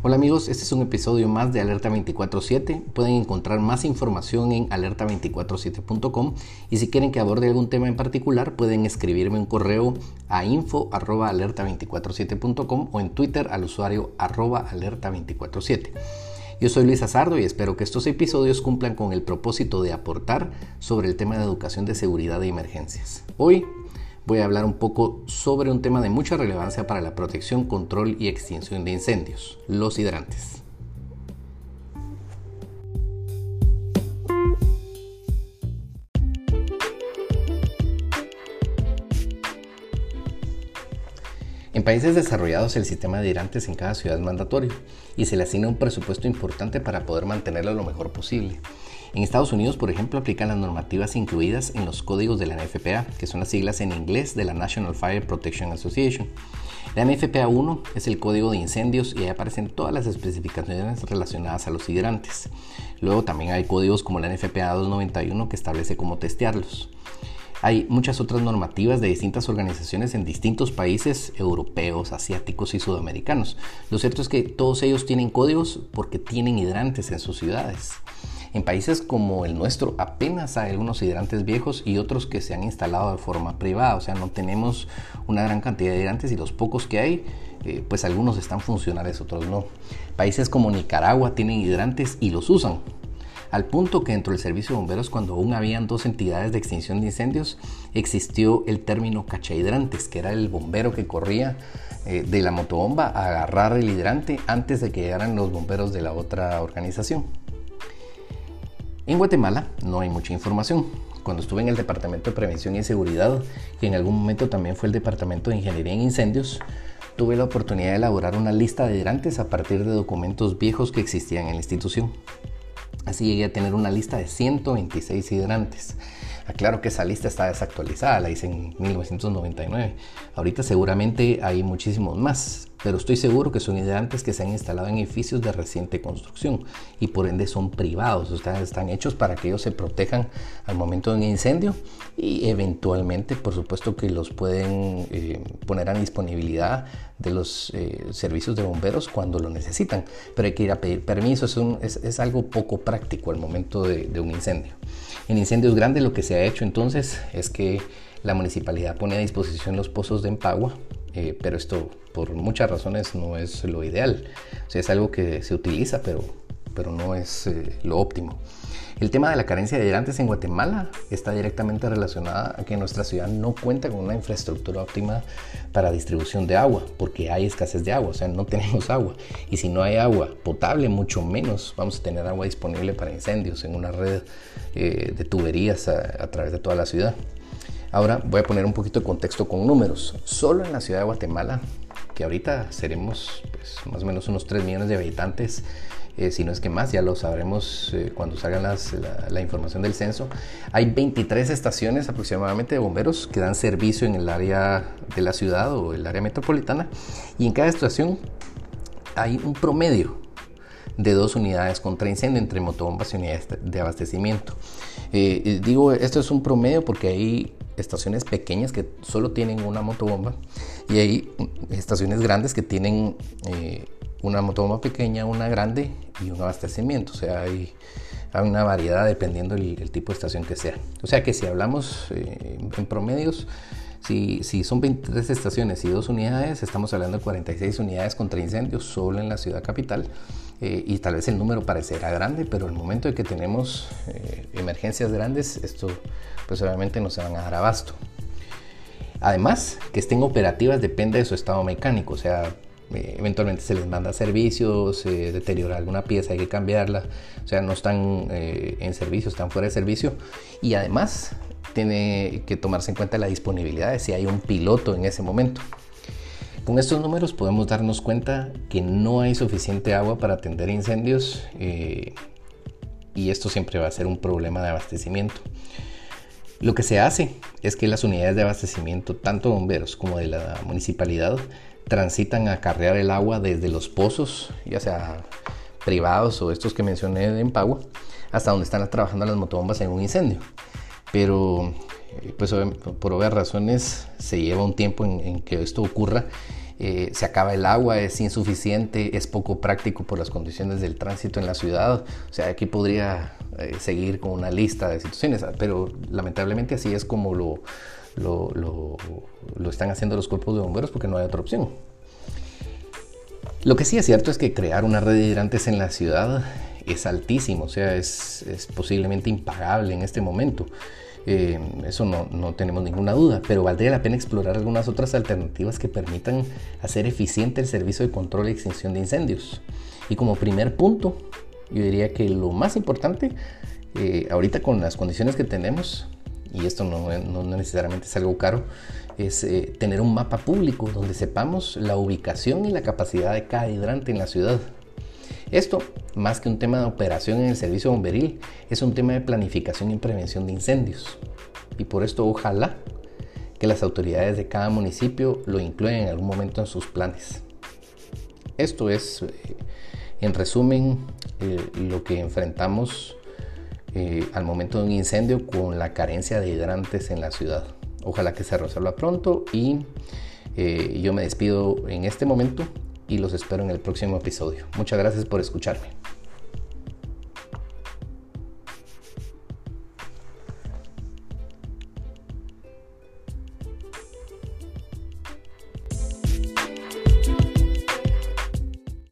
Hola amigos, este es un episodio más de Alerta 24/7. Pueden encontrar más información en alerta247.com y si quieren que aborde algún tema en particular pueden escribirme un correo a info@alerta247.com o en Twitter al usuario arroba alerta247. Yo soy Luis Azardo y espero que estos episodios cumplan con el propósito de aportar sobre el tema de educación de seguridad de emergencias. Hoy voy a hablar un poco sobre un tema de mucha relevancia para la protección, control y extinción de incendios, los hidrantes. Países desarrollados el sistema de hidrantes en cada ciudad es mandatorio y se le asigna un presupuesto importante para poder mantenerlo lo mejor posible. En Estados Unidos, por ejemplo, aplican las normativas incluidas en los códigos de la NFPA, que son las siglas en inglés de la National Fire Protection Association. La NFPA 1 es el código de incendios y ahí aparecen todas las especificaciones relacionadas a los hidrantes. Luego también hay códigos como la NFPA 291 que establece cómo testearlos. Hay muchas otras normativas de distintas organizaciones en distintos países europeos, asiáticos y sudamericanos. Lo cierto es que todos ellos tienen códigos porque tienen hidrantes en sus ciudades. En países como el nuestro apenas hay algunos hidrantes viejos y otros que se han instalado de forma privada, o sea, no tenemos una gran cantidad de hidrantes y los pocos que hay, eh, pues algunos están funcionales, otros no. Países como Nicaragua tienen hidrantes y los usan, al punto que dentro del servicio de bomberos, cuando aún habían dos entidades de extinción de incendios, existió el término cachahidrantes, que era el bombero que corría eh, de la motobomba a agarrar el hidrante antes de que llegaran los bomberos de la otra organización. En Guatemala no hay mucha información. Cuando estuve en el Departamento de Prevención y Seguridad, que en algún momento también fue el Departamento de Ingeniería en Incendios, tuve la oportunidad de elaborar una lista de hidrantes a partir de documentos viejos que existían en la institución. Así llegué a tener una lista de 126 hidrantes. Aclaro que esa lista está desactualizada, la hice en 1999. Ahorita seguramente hay muchísimos más, pero estoy seguro que son hidrantes que se han instalado en edificios de reciente construcción y por ende son privados, o sea, están hechos para que ellos se protejan al momento de un incendio y eventualmente, por supuesto, que los pueden eh, poner a disponibilidad de los eh, servicios de bomberos cuando lo necesitan, pero hay que ir a pedir permiso, es, algo poco práctico al momento de, de un incendio. En incendios grandes lo que se ha hecho entonces es que la municipalidad pone a disposición los pozos de empagua, eh, pero esto por muchas razones no es lo ideal. O es algo que se utiliza, pero, pero no es eh, lo óptimo. El tema de la carencia de hidrantes en Guatemala está directamente relacionada a que nuestra ciudad no cuenta con una infraestructura óptima para distribución de agua, porque hay escasez de agua, o sea, no tenemos agua. Y si no hay agua potable, mucho menos vamos a tener agua disponible para incendios en una red eh, de tuberías a, través de toda la ciudad. Ahora voy a poner un poquito de contexto con números. Solo en la ciudad de Guatemala, que ahorita seremos pues, más o menos unos 3 millones de habitantes, eh, si no es que más, ya lo sabremos eh, cuando salga la, información del censo. Hay 23 estaciones aproximadamente de bomberos que dan servicio en el área de la ciudad o el área metropolitana y en cada estación hay un promedio de dos unidades contra incendio entre motobombas y unidades de abastecimiento. Eh, digo, esto es un promedio porque hay estaciones pequeñas que solo tienen una motobomba y hay estaciones grandes que tienen una motobomba pequeña, una grande y un abastecimiento. O sea, hay, una variedad dependiendo del tipo de estación que sea. O sea que si hablamos eh, en promedios, si, si, son 23 estaciones y dos unidades, estamos hablando de 46 unidades contra incendios solo en la ciudad capital. Eh, y tal vez el número parecerá grande, pero el momento de que tenemos eh, emergencias grandes, esto pues obviamente no se van a dar abasto. Además, que estén operativas depende de su estado mecánico, o sea, eh, eventualmente se les manda servicios, se deteriora alguna pieza, hay que cambiarla, o sea, no están eh, en servicio, están fuera de servicio. Y además tiene que tomarse en cuenta la disponibilidad de si hay un piloto en ese momento. Con estos números podemos darnos cuenta que no hay suficiente agua para atender incendios eh, y esto siempre va a ser un problema de abastecimiento. Lo que se hace es que las unidades de abastecimiento, tanto bomberos como de la municipalidad, transitan a carrear el agua desde los pozos, ya sea privados o estos que mencioné en Pagua, hasta donde están trabajando las motobombas en un incendio. Pero, eh, pues por obvias razones, se lleva un tiempo en, que esto ocurra eh, se acaba el agua, es insuficiente, es poco práctico por las condiciones del tránsito en la ciudad. O sea, aquí podría eh, seguir con una lista de situaciones, pero lamentablemente así es como lo, lo, lo, están haciendo los cuerpos de bomberos porque no hay otra opción. Lo que sí es cierto es que crear una red de hidrantes en la ciudad es altísimo, o sea, es, es posiblemente impagable en este momento. Eh, eso no, no, tenemos ninguna duda, pero valdría la pena explorar algunas otras alternativas que permitan hacer eficiente el servicio de control y extinción de incendios. Y como primer punto, yo diría que lo más importante, eh, ahorita con las condiciones que tenemos, y esto no, no necesariamente es algo caro, es eh, tener un mapa público donde sepamos la ubicación y la capacidad de cada hidrante en la ciudad. Esto, más que un tema de operación en el servicio bomberil, es un tema de planificación y prevención de incendios. Y por esto ojalá que las autoridades de cada municipio lo incluyan en algún momento en sus planes. Esto es, eh, en resumen, eh, lo que enfrentamos eh, al momento de un incendio con la carencia de hidrantes en la ciudad. Ojalá que se resuelva pronto y yo me despido en este momento y los espero en el próximo episodio. Muchas gracias por escucharme.